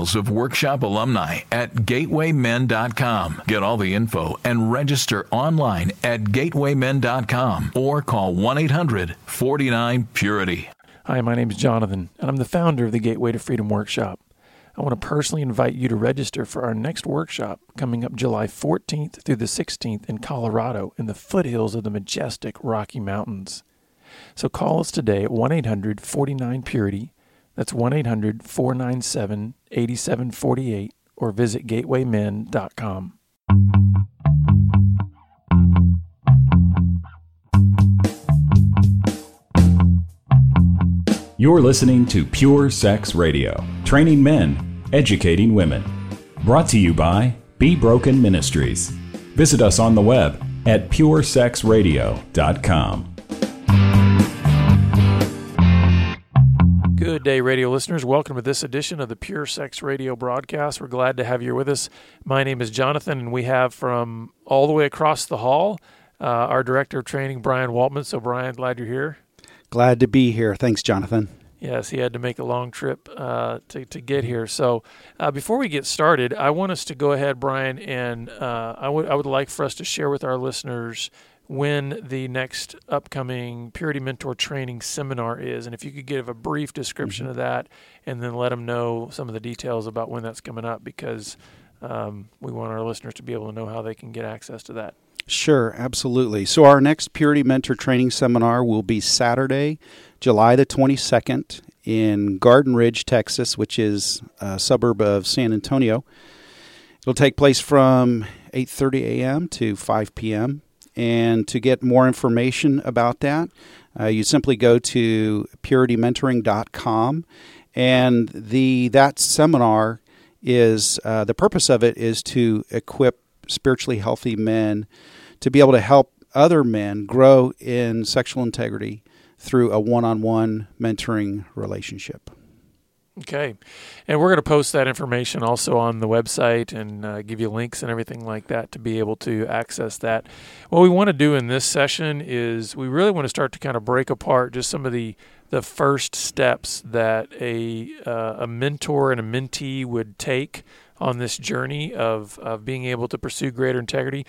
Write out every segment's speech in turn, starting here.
of workshop alumni at gatewaymen.com. Get all the info and register online at gatewaymen.com or call 1 800 49 Purity. Hi, my name is Jonathan, and I'm the founder of the Gateway to Freedom Workshop. I want to personally invite you to register for our next workshop coming up July 14th through the 16th in Colorado in the foothills of the majestic Rocky Mountains. So call us today at 1 800 49 Purity. That's 1 800 497 8748 or visit gatewaymen.com. You're listening to Pure Sex Radio, training men, educating women. Brought to you by Be Broken Ministries. Visit us on the web at puresexradio.com. Good day, radio listeners. Welcome to this edition of the Pure Sex Radio broadcast. We're glad to have you with us. My name is Jonathan, and we have from all the way across the hall uh, our director of training, Brian Waltman. So, Brian, glad you're here. Glad to be here. Thanks, Jonathan. Yes, he had to make a long trip uh, to, to get here. So, uh, before we get started, I want us to go ahead, Brian, and uh, I would I would like for us to share with our listeners when the next upcoming Purity Mentor training seminar is, and if you could give a brief description mm-hmm. of that, and then let them know some of the details about when that's coming up, because um, we want our listeners to be able to know how they can get access to that. Sure, absolutely. So our next Purity Mentor training seminar will be Saturday, July the 22nd in Garden Ridge, Texas, which is a suburb of San Antonio. It'll take place from 8:30 a.m. to 5 p.m. And to get more information about that, uh, you simply go to puritymentoring.com. And the that seminar is uh, the purpose of it is to equip spiritually healthy men to be able to help other men grow in sexual integrity through a one-on-one mentoring relationship. Okay. And we're going to post that information also on the website and uh, give you links and everything like that to be able to access that. What we want to do in this session is we really want to start to kind of break apart just some of the the first steps that a uh, a mentor and a mentee would take on this journey of, of being able to pursue greater integrity.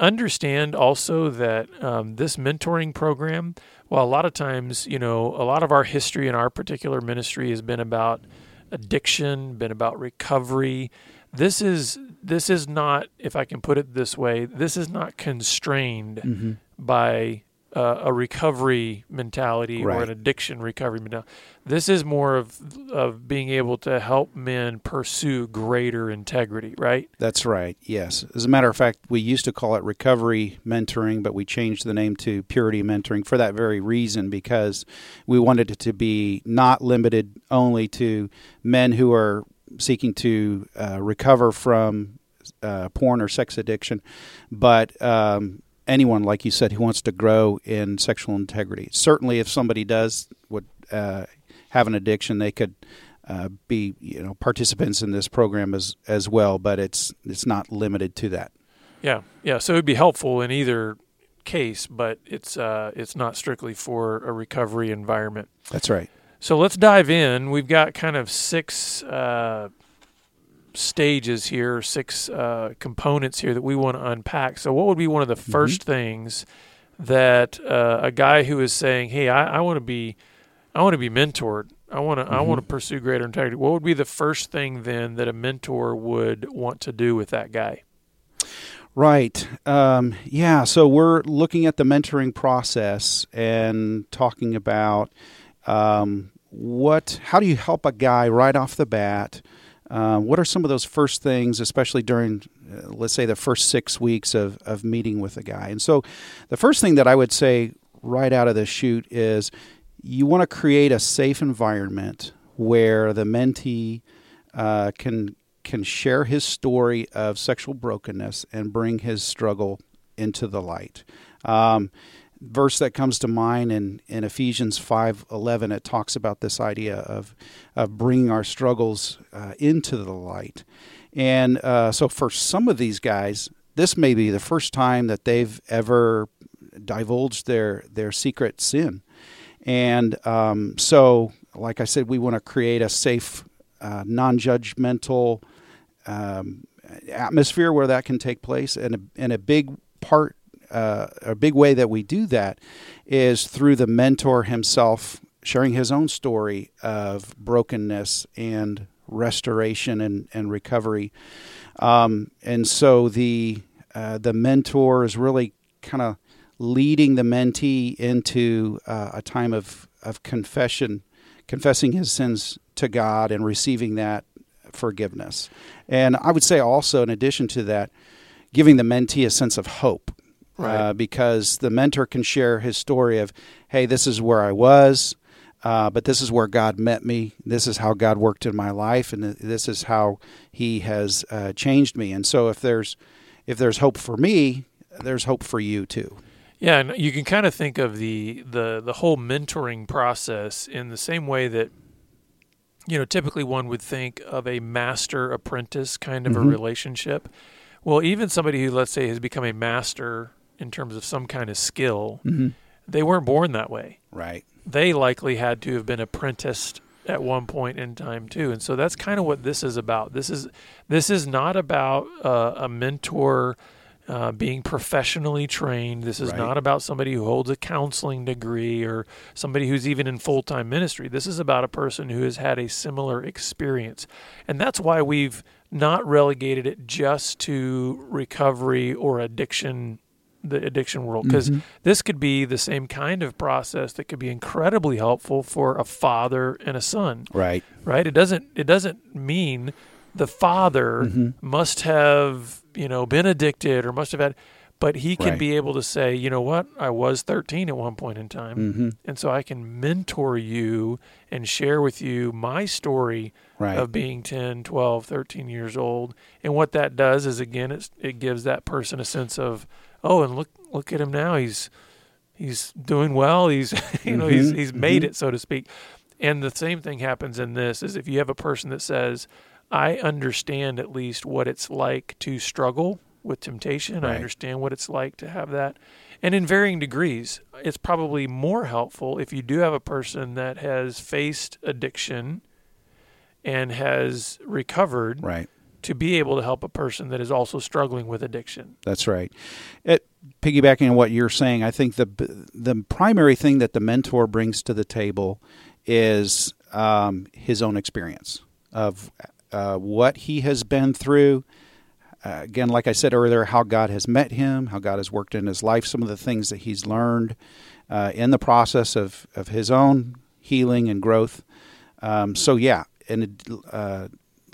Understand also that um, this mentoring program well, a lot of times, you know, a lot of our history in our particular ministry has been about addiction, been about recovery. This is this is not, if I can put it this way, this is not constrained mm-hmm. by uh, a recovery mentality right. or an addiction recovery mentality. This is more of of being able to help men pursue greater integrity, right? That's right. Yes. As a matter of fact, we used to call it recovery mentoring, but we changed the name to purity mentoring for that very reason because we wanted it to be not limited only to men who are seeking to uh, recover from uh, porn or sex addiction, but um, anyone, like you said, who wants to grow in sexual integrity. Certainly, if somebody does would uh, have an addiction, they could uh, be you know participants in this program as as well. But it's it's not limited to that. Yeah, yeah. So it'd be helpful in either case, but it's uh, it's not strictly for a recovery environment. That's right. So let's dive in. We've got kind of six uh, stages here, six uh, components here that we want to unpack. So, what would be one of the 1st mm-hmm. things that uh, a guy who is saying, "Hey, I, I want to be, I want to be mentored. I want to, mm-hmm. I want to pursue greater integrity." What would be the first thing then that a mentor would want to do with that guy? Right. Um, yeah. So we're looking at the mentoring process and talking about um, what, how do you help a guy right off the bat uh, what are some of those first things, especially during, uh, let's say, the first six weeks of, of meeting with a guy? And so, the first thing that I would say right out of the chute is you want to create a safe environment where the mentee uh, can can share his story of sexual brokenness and bring his struggle into the light. Um, verse that comes to mind in, in Ephesians 5:11 it talks about this idea of of bringing our struggles uh, into the light. And uh, so for some of these guys, this may be the first time that they've ever divulged their their secret sin. And um, so, like I said, we want to create a safe, uh, non-judgmental um, atmosphere where that can take place, and a, and a big part uh, a big way that we do that is through the mentor himself sharing his own story of brokenness and restoration and, and recovery. Um, and so the uh, the mentor is really kind of leading the mentee into uh, a time of, of confession, confessing his sins to God and receiving that forgiveness. And I would say also, in addition to that, giving the mentee a sense of hope Right. uh, because the mentor can share his story of, hey, this is where I was, uh, but this is where God met me. This is how God worked in my life, and this is how He has uh, changed me. And so, if there's if there's hope for me, there's hope for you too. Yeah, and you can kind of think of the the the whole mentoring process in the same way that you know typically one would think of a master apprentice kind of Mhm. a relationship. Well, even somebody who let's say has become a master in terms of some kind of skill, Mm-hmm. they weren't born that way. Right. They likely had to have been apprenticed at one point in time too, and so that's kind of what this is about. This is this is not about uh, a mentor uh, being professionally trained. This is Right. not about somebody who holds a counseling degree or somebody who's even in full time ministry. This is about a person who has had a similar experience. And that's why we've not relegated it just to recovery or addiction, the addiction world, because Mhm. this could be the same kind of process that could be incredibly helpful for a father and a son Right. right? It doesn't it doesn't mean the father Mhm. must have you know been addicted or must have had, but he can Right. be able to say, you know what, I was 13 at one point in time, Mm-hmm. and so I can mentor you and share with you my story Right. of being 10, 12, 13 years old. And what that does is again it's, it gives that person a sense of, oh, and look look at him now. He's he's doing well. He's you know, he's Mhm, he's made mhm. it so to speak. And the same thing happens in this is if you have a person that says, I understand at least what it's like to struggle with temptation. I understand what it's like to have that. And in varying degrees, it's probably more helpful if you do have a person that has faced addiction and has recovered right. To be able to help a person that is also struggling with addiction. That's right. It, piggybacking on what you're saying, I think the the primary thing that the mentor brings to the table is um, his own experience of uh, what he has been through. Uh, again, like I said earlier, how God has met him, how God has worked in his life, some of the things that he's learned uh, in the process of, of his own healing and growth. Um, so, yeah, and uh,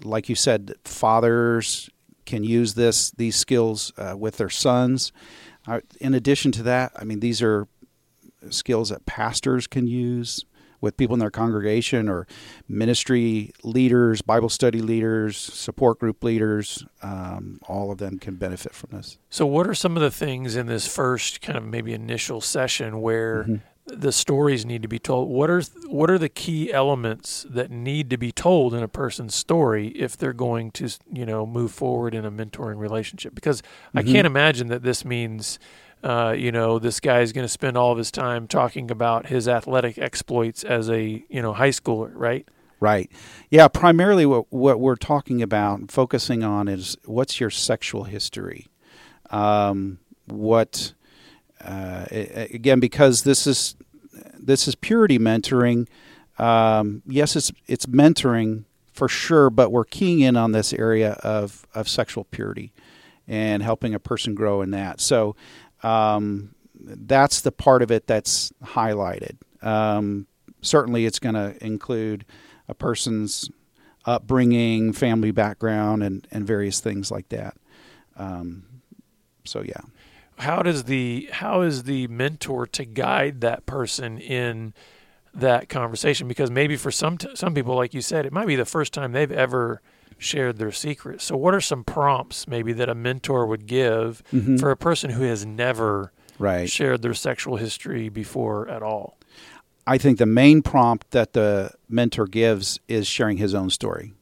like you said, fathers can use this these skills uh, with their sons. Uh, in addition to that, I mean, these are skills that pastors can use with people in their congregation or ministry leaders, Bible study leaders, support group leaders. Um, all of them can benefit from this. So, what are some of the things in this first kind of maybe initial session where Mhm. The stories need to be told? What are what are the key elements that need to be told in a person's story if they're going to you know move forward in a mentoring relationship? Because I Mhm. can't imagine that this means. Uh, you know, this guy is going to spend all of his time talking about his athletic exploits as a you know high schooler, right? Right. Yeah, primarily what, what we're talking about focusing on is what's your sexual history? Um, what, uh, again, because this is this is purity mentoring. Um, yes, it's it's mentoring for sure, but we're keying in on this area of, of sexual purity and helping a person grow in that. So um, that's the part of it that's highlighted. Um, certainly, it's going to include a person's upbringing, family background, and, and various things like that. Um, so yeah, how does the how is the mentor to guide that person in that conversation because maybe for some t- some people, like you said, it might be the first time they've ever shared their secret. So, what are some prompts maybe that a mentor would give Mm-hmm. for a person who has never Right. shared their sexual history before at all? I think the main prompt that the mentor gives is sharing his own story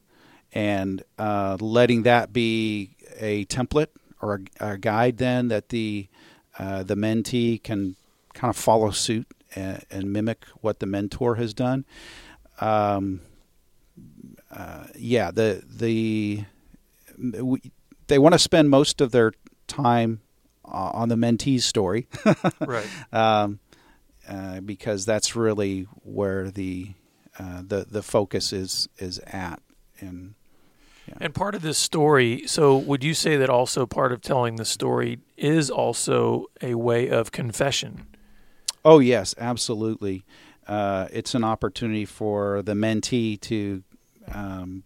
and uh, letting that be a template or a, a guide then that the uh, the mentee can kind of follow suit and, and mimic what the mentor has done. Um, uh, yeah, the the we, they want to spend most of their time uh, on the mentee's story. Right. um, uh, because that's really where the uh, the the focus is is at. And And part of this story, so would you say that also part of telling the story is also a way of confession? oh yes, absolutely, uh, it's an opportunity for the mentee to. Um,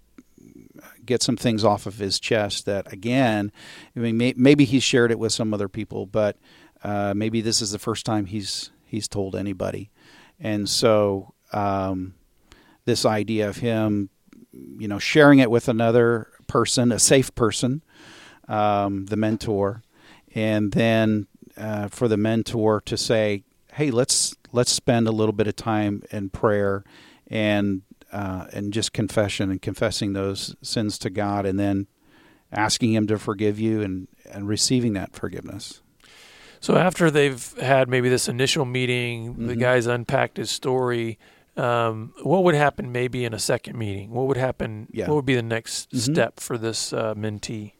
get some things off of his chest that again i mean may, maybe he's shared it with some other people but uh, maybe this is the first time he's he's told anybody and so um, this idea of him you know sharing it with another person a safe person um, the mentor and then uh, for the mentor to say hey let's let's spend a little bit of time in prayer and uh, and just confession and confessing those sins to God and then asking him to forgive you and and receiving that forgiveness So after they've had maybe this initial meeting, the Mhm. guy's unpacked his story. Um, what would happen maybe in a second meeting? What would happen? Yeah. What would be the next Mhm. step for this uh, mentee?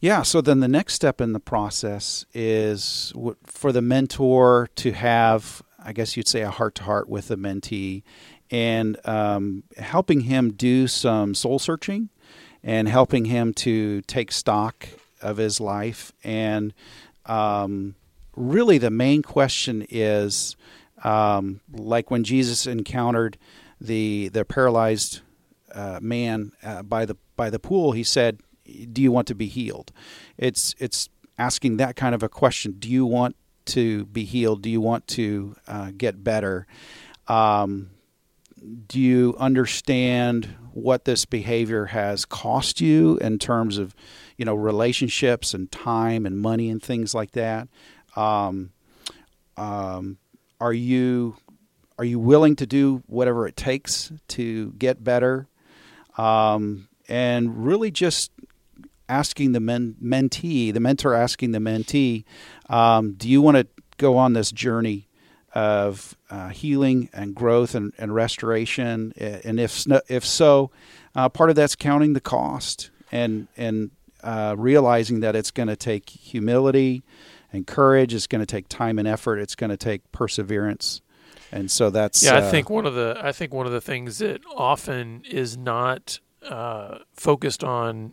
Yeah, so then the next step in the process is w- for the mentor to have, I guess you'd say, a heart to heart with the mentee and um, helping him do some soul searching and helping him to take stock of his life. And um, really, the main question is um, like when Jesus encountered the, the paralyzed uh, man uh, by the by the pool, he said, "Do you want to be healed?" It's it's asking that kind of a question. Do you want to be healed? Do you want to uh, get better? Um, do you understand what this behavior has cost you in terms of, you know, relationships and time and money and things like that? Um, um, are you are you willing to do whatever it takes to get better? Um, and really just asking the men, mentee, the mentor asking the mentee, um, do you want to go on this journey of uh, healing and growth and, and restoration? And if if so, uh, part of that's counting the cost and and uh, realizing that it's going to take humility and courage. It's going to take time and effort. It's going to take perseverance. And so that's Yeah, I uh, think one of the I think one of the things that often is not uh, focused on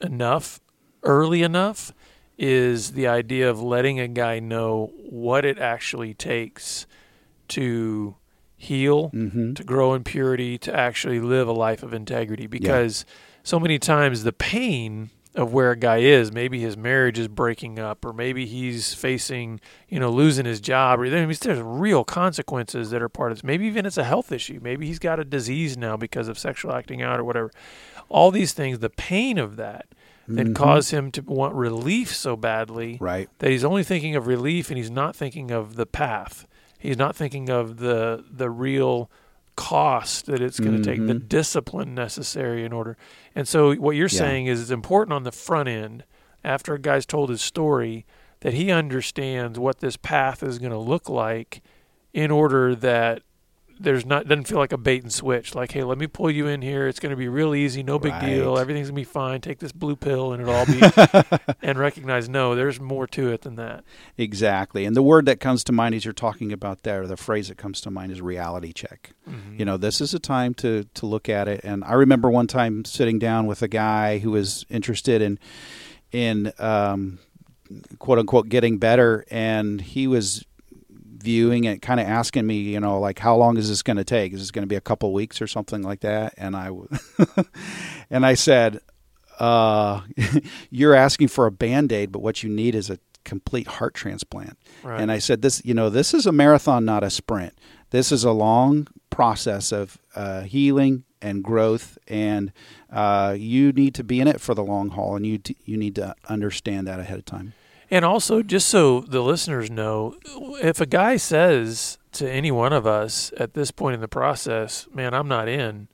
enough early enough is the idea of letting a guy know what it actually takes to heal, Mhm. to grow in purity, to actually live a life of integrity. Because so many times the pain of where a guy is, maybe his marriage is breaking up, or maybe he's facing, you know, losing his job, or there- there's real consequences that are part of this. Maybe even it's a health issue. Maybe he's got a disease now because of sexual acting out or whatever. All these things, the pain of that, that Mhm. cause him to want relief so badly right. that he's only thinking of relief and he's not thinking of the path. He's not thinking of the the real cost that it's going to take, the Mhm. discipline necessary in order. And so what you're Yeah. saying is it's important on the front end after a guy's told his story that he understands what this path is going to look like in order that there's not doesn't feel like a bait and switch like hey let me pull you in here it's going to be real easy no big deal everything's going to be fine take this blue pill and it'll all be and recognize no there's more to it than that Exactly. And the word that comes to mind as you're talking about that, or the phrase that comes to mind is reality check. Mhm. You know, this is a time to to look at it. And I remember one time sitting down with a guy who was interested in in um, quote unquote getting better, and he was viewing it, kind of asking me, you know, like how long is this going to take? Is this going to be a couple weeks or something like that? And I and I said, uh, you're asking for a band aid, but what you need is a complete heart transplant. right And I said, "This, you know, this is a marathon, not a sprint. This is a long process of uh, healing and growth, and uh, you need to be in it for the long haul, and you t- you need to understand that ahead of time. And also, just so the listeners know, if a guy says to any one of us at this point in the process, "Man, I'm not in,"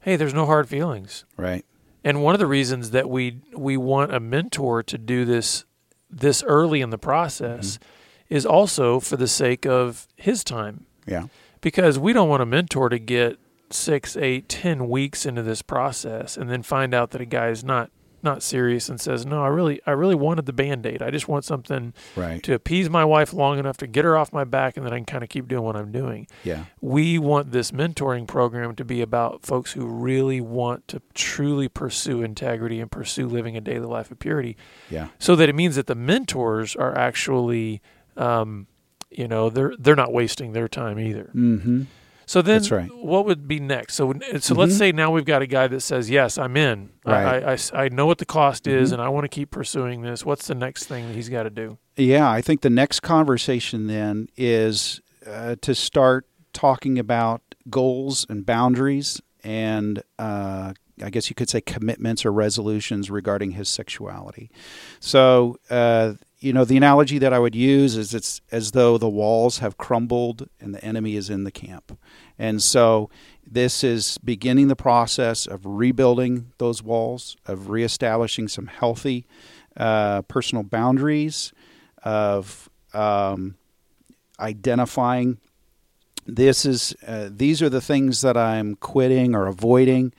hey, there's no hard feelings. Right. And one of the reasons that we we want a mentor to do this this early in the process mm-hmm. is also for the sake of his time. Yeah. Because we don't want a mentor to get six, eight, ten weeks into this process and then find out that a guy is not not serious and says, "No, I really, I really wanted the band aid. I just want something right. to appease my wife long enough to get her off my back, and then I can kind of keep doing what I'm doing." Yeah, we want this mentoring program to be about folks who really want to truly pursue integrity and pursue living a daily life of purity. Yeah, so that it means that the mentors are actually, um, you know, they're they're not wasting their time either. Mm-hmm. So then, right. what would be next? So, so mm-hmm. let's say now we've got a guy that says, "Yes, I'm in. Right. I, I, I know what the cost mm-hmm. is, and I want to keep pursuing this." What's the next thing he's got to do? Yeah, I think the next conversation then is uh, to start talking about goals and boundaries, and uh, I guess you could say commitments or resolutions regarding his sexuality. So. Uh, you know the analogy that I would use is it's as though the walls have crumbled and the enemy is in the camp. And so this is beginning the process of rebuilding those walls, of reestablishing some healthy uh, personal boundaries, of um, identifying this is uh, these are the things that I'm quitting or avoiding,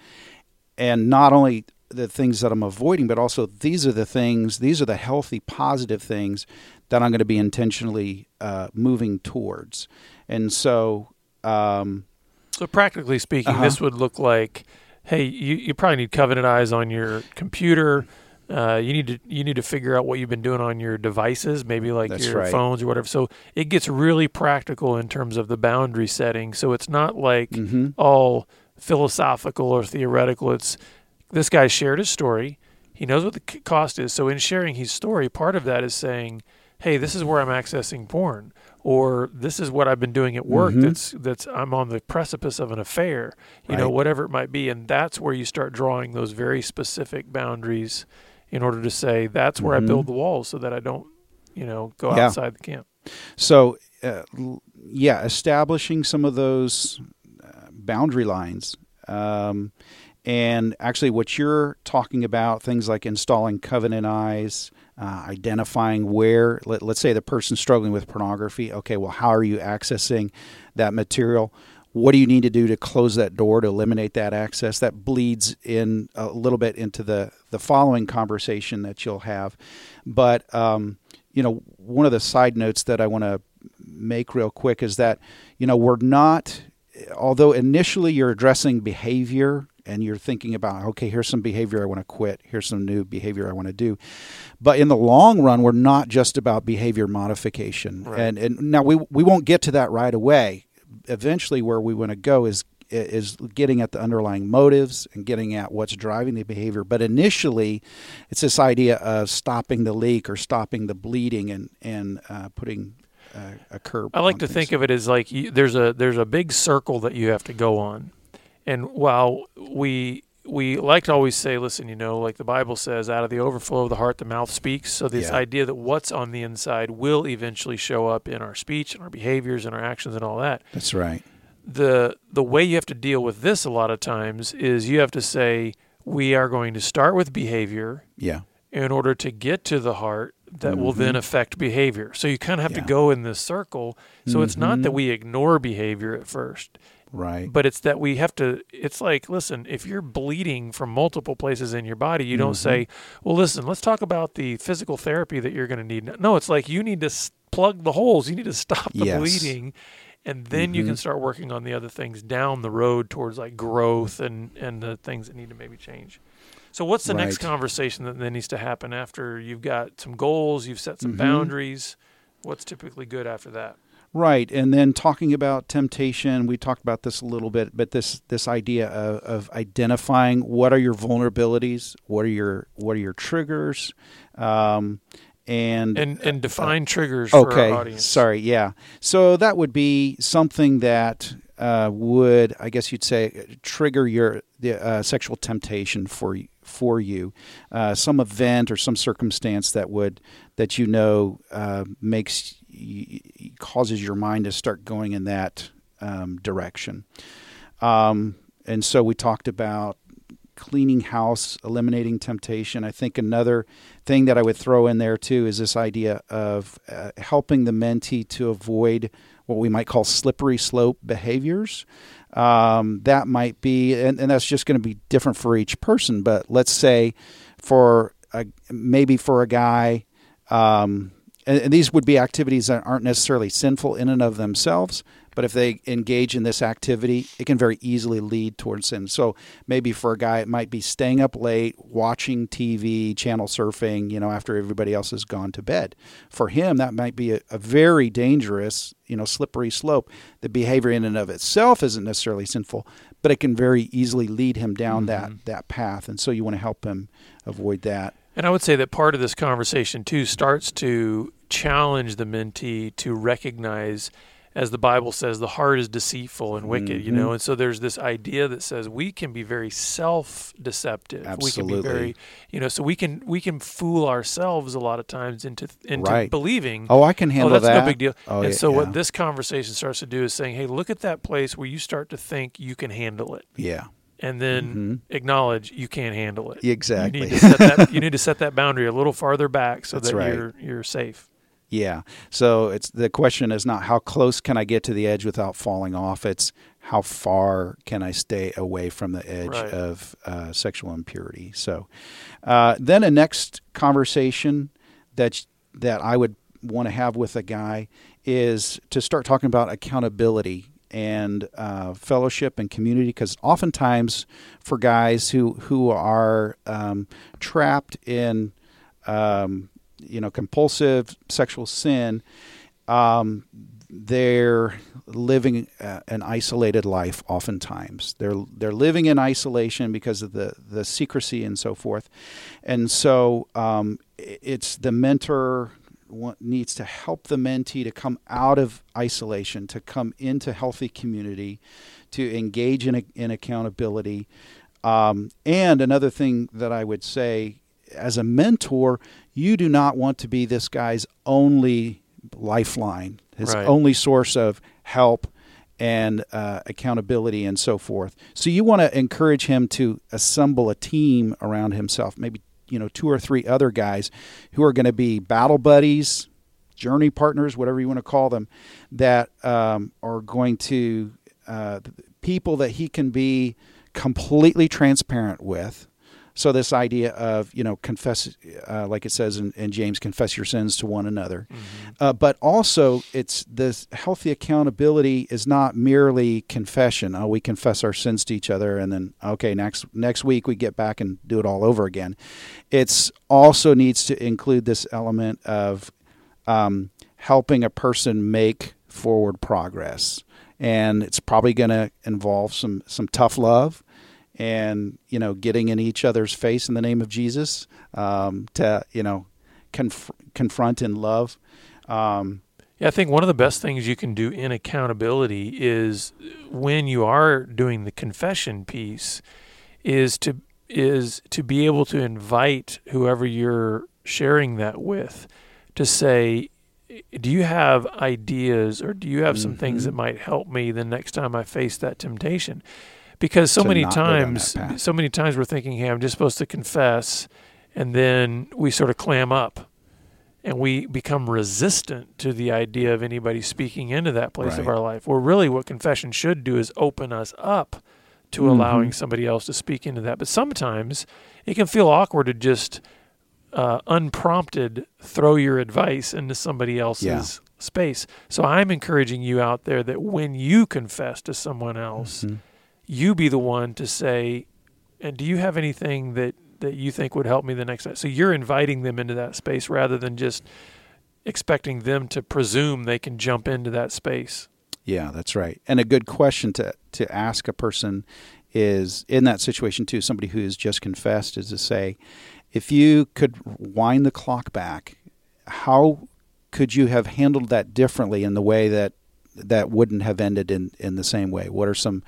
and not only the things that I'm avoiding, but also these are the things, these are the healthy, positive things that I'm going to be intentionally uh, moving towards. And so, um, so practically speaking, uh-huh. this would look like, hey, you, you probably need covenant eyes on your computer. Uh, you need to you need to figure out what you've been doing on your devices, maybe like That's your right. phones or whatever. So it gets really practical in terms of the boundary setting. So it's not like mm-hmm. all philosophical or theoretical. It's this guy shared his story. He knows what the cost is. So in sharing his story, part of that is saying, "Hey, this is where I'm accessing porn." Or this is what I've been doing at work. Mm-hmm. That's that's I'm on the precipice of an affair. You right. know, whatever it might be, and that's where you start drawing those very specific boundaries in order to say that's where mm-hmm. I build the walls so that I don't, you know, go yeah. outside the camp. So, uh, yeah, establishing some of those uh, boundary lines. Um, and actually, what you're talking about, things like installing covenant eyes, uh, identifying where, let, us say the person's struggling with pornography. Okay, well, how are you accessing that material? What do you need to do to close that door to eliminate that access? That bleeds in a little bit into the, the following conversation that you'll have. But, um, you know, one of the side notes that I want to make real quick is that, you know, we're not, although initially you're addressing behavior and you're thinking about okay here's some behavior i want to quit here's some new behavior i want to do. But in the long run we're not just about behavior modification. Right. and and now we we won't get to that right away. Eventually where we want to go is is getting at the underlying motives and getting at what's driving the behavior. But initially it's this idea of stopping the leak or stopping the bleeding and and uh, putting uh, a curb I like to things. think of it as like you, there's a there's a big circle that you have to go on and while we we like to always say, listen, you know, like the Bible says, out of the overflow of the heart, the mouth speaks. So this Yeah. idea that what's on the inside will eventually show up in our speech and our behaviors and our actions and all that. that's right The the way you have to deal with this a lot of times is you have to say we are going to start with behavior yeah in order to get to the heart that will then affect behavior. So you kind of have Mm-hmm. Yeah. to go in this circle. So it's not that Mhm. we ignore behavior at first right but it's that we have to it's like listen if you're bleeding from multiple places in your body you don't Mm-hmm. say well listen let's talk about the physical therapy that you're going to need no it's like you need to s- plug the holes you need to stop the Yes. bleeding and then you Mhm. can start working on the other things down the road towards like growth and and the things that need to maybe change so what's the next conversation that then needs to happen after you've got some goals you've set some Mhm. boundaries what's typically good after that Right, and then talking about temptation, we talked about this a little bit, but this this idea of, of identifying what are your vulnerabilities, what are your what are your triggers, um, and and and define triggers okay, for our audience. sorry, yeah. So that would be something that uh, would, I guess you'd say, trigger your the uh, sexual temptation for for you. Uh, some event or some circumstance that would that you know uh, makes causes your mind to start going in that um, direction. Um, and so we talked about cleaning house, eliminating temptation. I think another thing that I would throw in there too is this idea of uh, helping the mentee to avoid what we might call slippery slope behaviors. Um, that might be, and, and that's just going to be different for each person. But let's say for a, maybe for a guy, um, and, and these would be activities that aren't necessarily sinful in and of themselves, but if they engage in this activity, it can very easily lead towards sin. So maybe for a guy, it might be staying up late, watching TV, channel surfing, you know, after everybody else has gone to bed. For him, that might be a, a very dangerous, you know, slippery slope. The behavior in and of itself isn't necessarily sinful, but it can very easily lead him down that mm-hmm. that path. And so you want to help him avoid that. And I would say that part of this conversation too starts to challenge the mentee to recognize, as the Bible says, the heart is deceitful and wicked. You Mhm. know, and so there's this idea that says we can be very self-deceptive. We can be very, you know, so we can we can fool ourselves a lot of times into into Right. believing. Oh, I can Oh, handle that's that. no big deal. Oh, and yeah, so, yeah. what this conversation starts to do is saying, "Hey, look at that place where you start to think you can handle it, Yeah, and then Mhm. acknowledge you can't handle it. exactly. You need to set that. you need to set that boundary a little farther back so That's that right. you're you're safe. Yeah. So it's the question is not how close can I get to the edge without falling off. It's how far can I stay away from the edge Right. of uh, sexual impurity. So uh, then a next conversation that that I would want to have with a guy is to start talking about accountability and uh, fellowship and community because oftentimes for guys who who are um, trapped in um, you know compulsive sexual sin um, they're living uh, an isolated life oftentimes. They're they're living in isolation because of the the secrecy and so forth. And so um, it's the mentor wa- needs to help the mentee to come out of isolation to come into healthy community to engage in, in accountability um, and another thing that I would say as a mentor, you do not want to be this guy's only lifeline, his Right. only source of help and uh, accountability and so forth. So you want to encourage him to assemble a team around himself, maybe you know two or three other guys who are going to be battle buddies, journey partners, whatever you want to call them, that um, are going to uh, people that he can be completely transparent with. So this idea of you know confess, uh, like it says in, in James, confess your sins to one another, uh, but also it's this healthy accountability is not merely confession. Oh, we confess our sins to each other, and then okay, next next week we get back and do it all over again. It's also needs to include this element of um, helping a person make forward progress, and it's probably going to involve some some tough love and you know getting in each other's face in the name of Jesus um, to you know conf- confront in love. Um, Yeah, I think one of the best things you can do in accountability is when you are doing the confession piece is to is to be able to invite whoever you're sharing that with to say do you have ideas or do you have some things Mhm. that might help me the next time I face that temptation? Because so many not go down times so many times we're thinking, "Hey, I'm just supposed to confess." And then we sort of clam up and we become resistant to the idea of anybody speaking into that place of our life. Well, really, what confession should do is open us up to Mhm. allowing somebody else to speak into that. But sometimes it can feel awkward to just uh, unprompted throw your advice into somebody else's space. So I'm encouraging you out there that when you confess to someone else, mhm. You be the one to say, and do you have anything that that you think would help me the next time? So you're inviting them into that space rather than just expecting them to presume they can jump into that space. Yeah, that's right. And a good question to to ask a person is in that situation too. Somebody who has just confessed is to say, if you could wind the clock back how could you have handled that differently in the way that that wouldn't have ended in, in the same way? What are some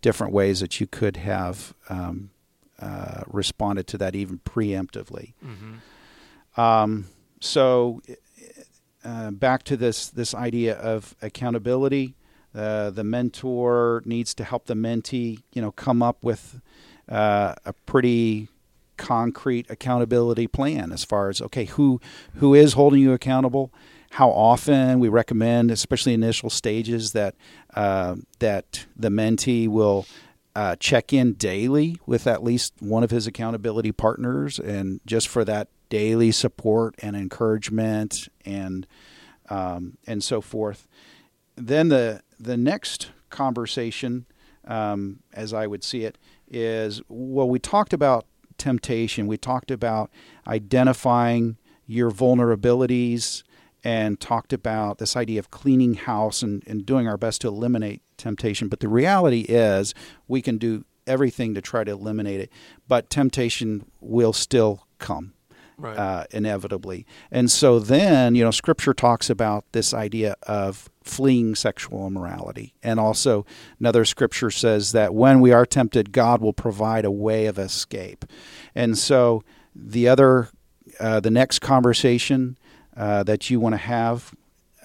different ways that you could have um, uh, responded to that even preemptively? Mm-hmm. Um, so, uh, back to this this idea of accountability. Uh, the mentor needs to help the mentee, you know, come up with uh, a pretty concrete accountability plan as far as okay, who who is holding you accountable, how often we recommend, especially initial stages, that uh, that the mentee will uh, check in daily with at least one of his accountability partners, and just for that daily support and encouragement and um, and so forth. Then the the next conversation, um, as I would see it, is well, we talked about temptation. We talked about identifying your vulnerabilities and talked about this idea of cleaning house and, and doing our best to eliminate temptation. But the reality is, we can do everything to try to eliminate it, but temptation will still come. Right. Uh, inevitably. And so then, you know, scripture talks about this idea of fleeing sexual immorality. And also, another scripture says that when we are tempted, God will provide a way of escape. And so, the other, uh, the next conversation uh, that you want to have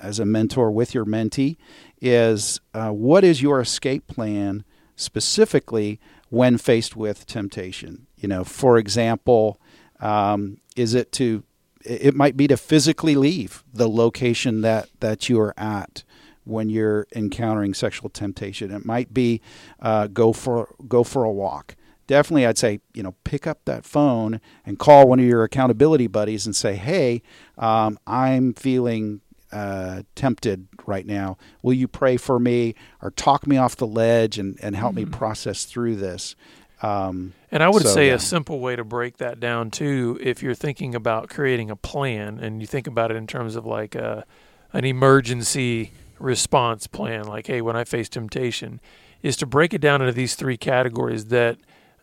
as a mentor with your mentee is uh, what is your escape plan specifically when faced with temptation? You know, for example, um, is it to it might be to physically leave the location that, that you are at when you're encountering sexual temptation. It might be uh, go for go for a walk. Definitely, I'd say you know pick up that phone and call one of your accountability buddies and say, "Hey, um, I'm feeling uh, tempted right now. Will you pray for me or talk me off the ledge and, and help Mm-hmm. me process through this?" Um, And I would So, say yeah. a simple way to break that down too, if you're thinking about creating a plan and you think about it in terms of like a, an emergency response plan, like, hey, when I face temptation, is to break it down into these three categories that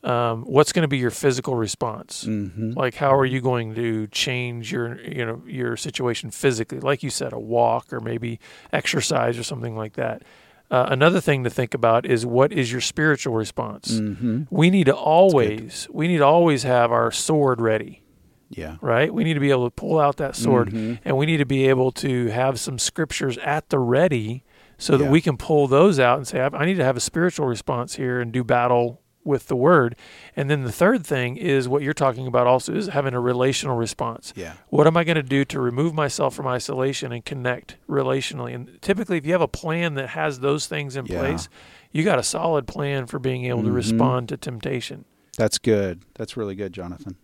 um, what's going to be your physical response? mhm. Like, how are you going to change your, you know, your situation physically? Like you said, a walk or maybe exercise or something like that. Uh, another thing to think about is what is your spiritual response? Mhm. we need to always we need to always have our sword ready Yeah. right we need to be able to pull out that sword Mhm. and we need to be able to have some scriptures at the ready so that Yeah. we can pull those out and say I I need to have a spiritual response here and do battle with the word and then the third thing is what you're talking about also is having a relational response Yeah. what am I going to do to remove myself from isolation and connect relationally? And typically, if you have a plan that has those things in Yeah. place, you got a solid plan for being able to Mhm. respond to temptation. That's good. That's really good, Jonathan.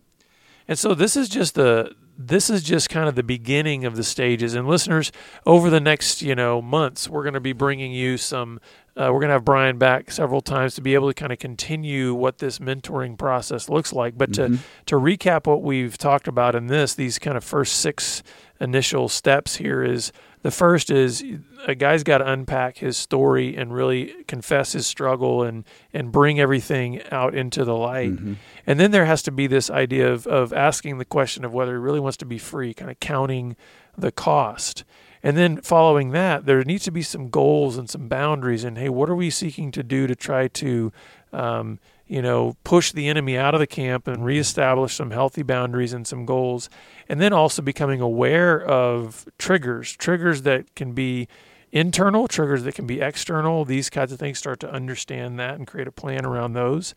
And so this is just the this is just kind of the beginning of the stages. And listeners, over the next you know months, we're going to be bringing you some. Uh, we're going to have Brian back several times to be able to kind of continue what this mentoring process looks like. But to Mhm. to recap what we've talked about in this, these kind of first six initial steps here is the first is a guy's got to unpack his story and really confess his struggle and and bring everything out into the light. Mhm. And then there has to be this idea of, of asking the question of whether he really wants to be free, kind of counting the cost. And then following that, there needs to be some goals and some boundaries. And hey, what are we seeking to do to try to, um, you know, push the enemy out of the camp and reestablish some healthy boundaries and some goals? And then also becoming aware of triggers, triggers that can be internal, triggers that can be external. These kinds of things start to understand that and create a plan around those.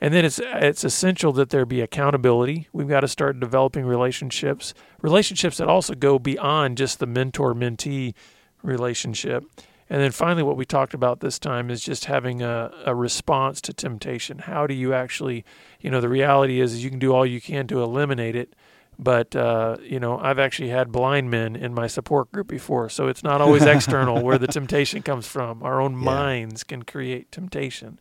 And then it's it's essential that there be accountability. We've got to start developing relationships, relationships that also go beyond just the mentor mentee relationship. And then finally, what we talked about this time is just having a, a response to temptation. How do you actually, you know, the reality is, is you can do all you can to eliminate it, but uh, you know, I've actually had blind men in my support group before, so it's not always external where the temptation comes from. Our own Yeah. minds can create temptation.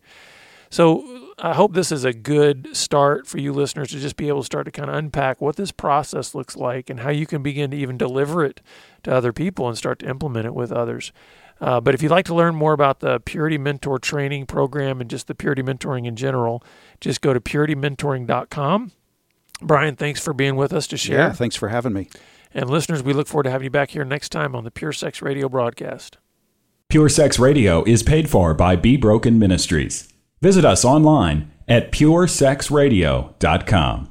So I hope this is a good start for you listeners to just be able to start to kind of unpack what this process looks like and how you can begin to even deliver it to other people and start to implement it with others. Uh, but if you'd like to learn more about the Purity Mentor training program and just the Purity Mentoring in general, just go to puritymentoring.com. Brian, thanks for being with us to share. Yeah. Thanks for having me. And listeners, we look forward to having you back here next time on the Pure Sex Radio broadcast. Pure Sex Radio is paid for by Be Broken Ministries. Visit us online at puresexradio.com.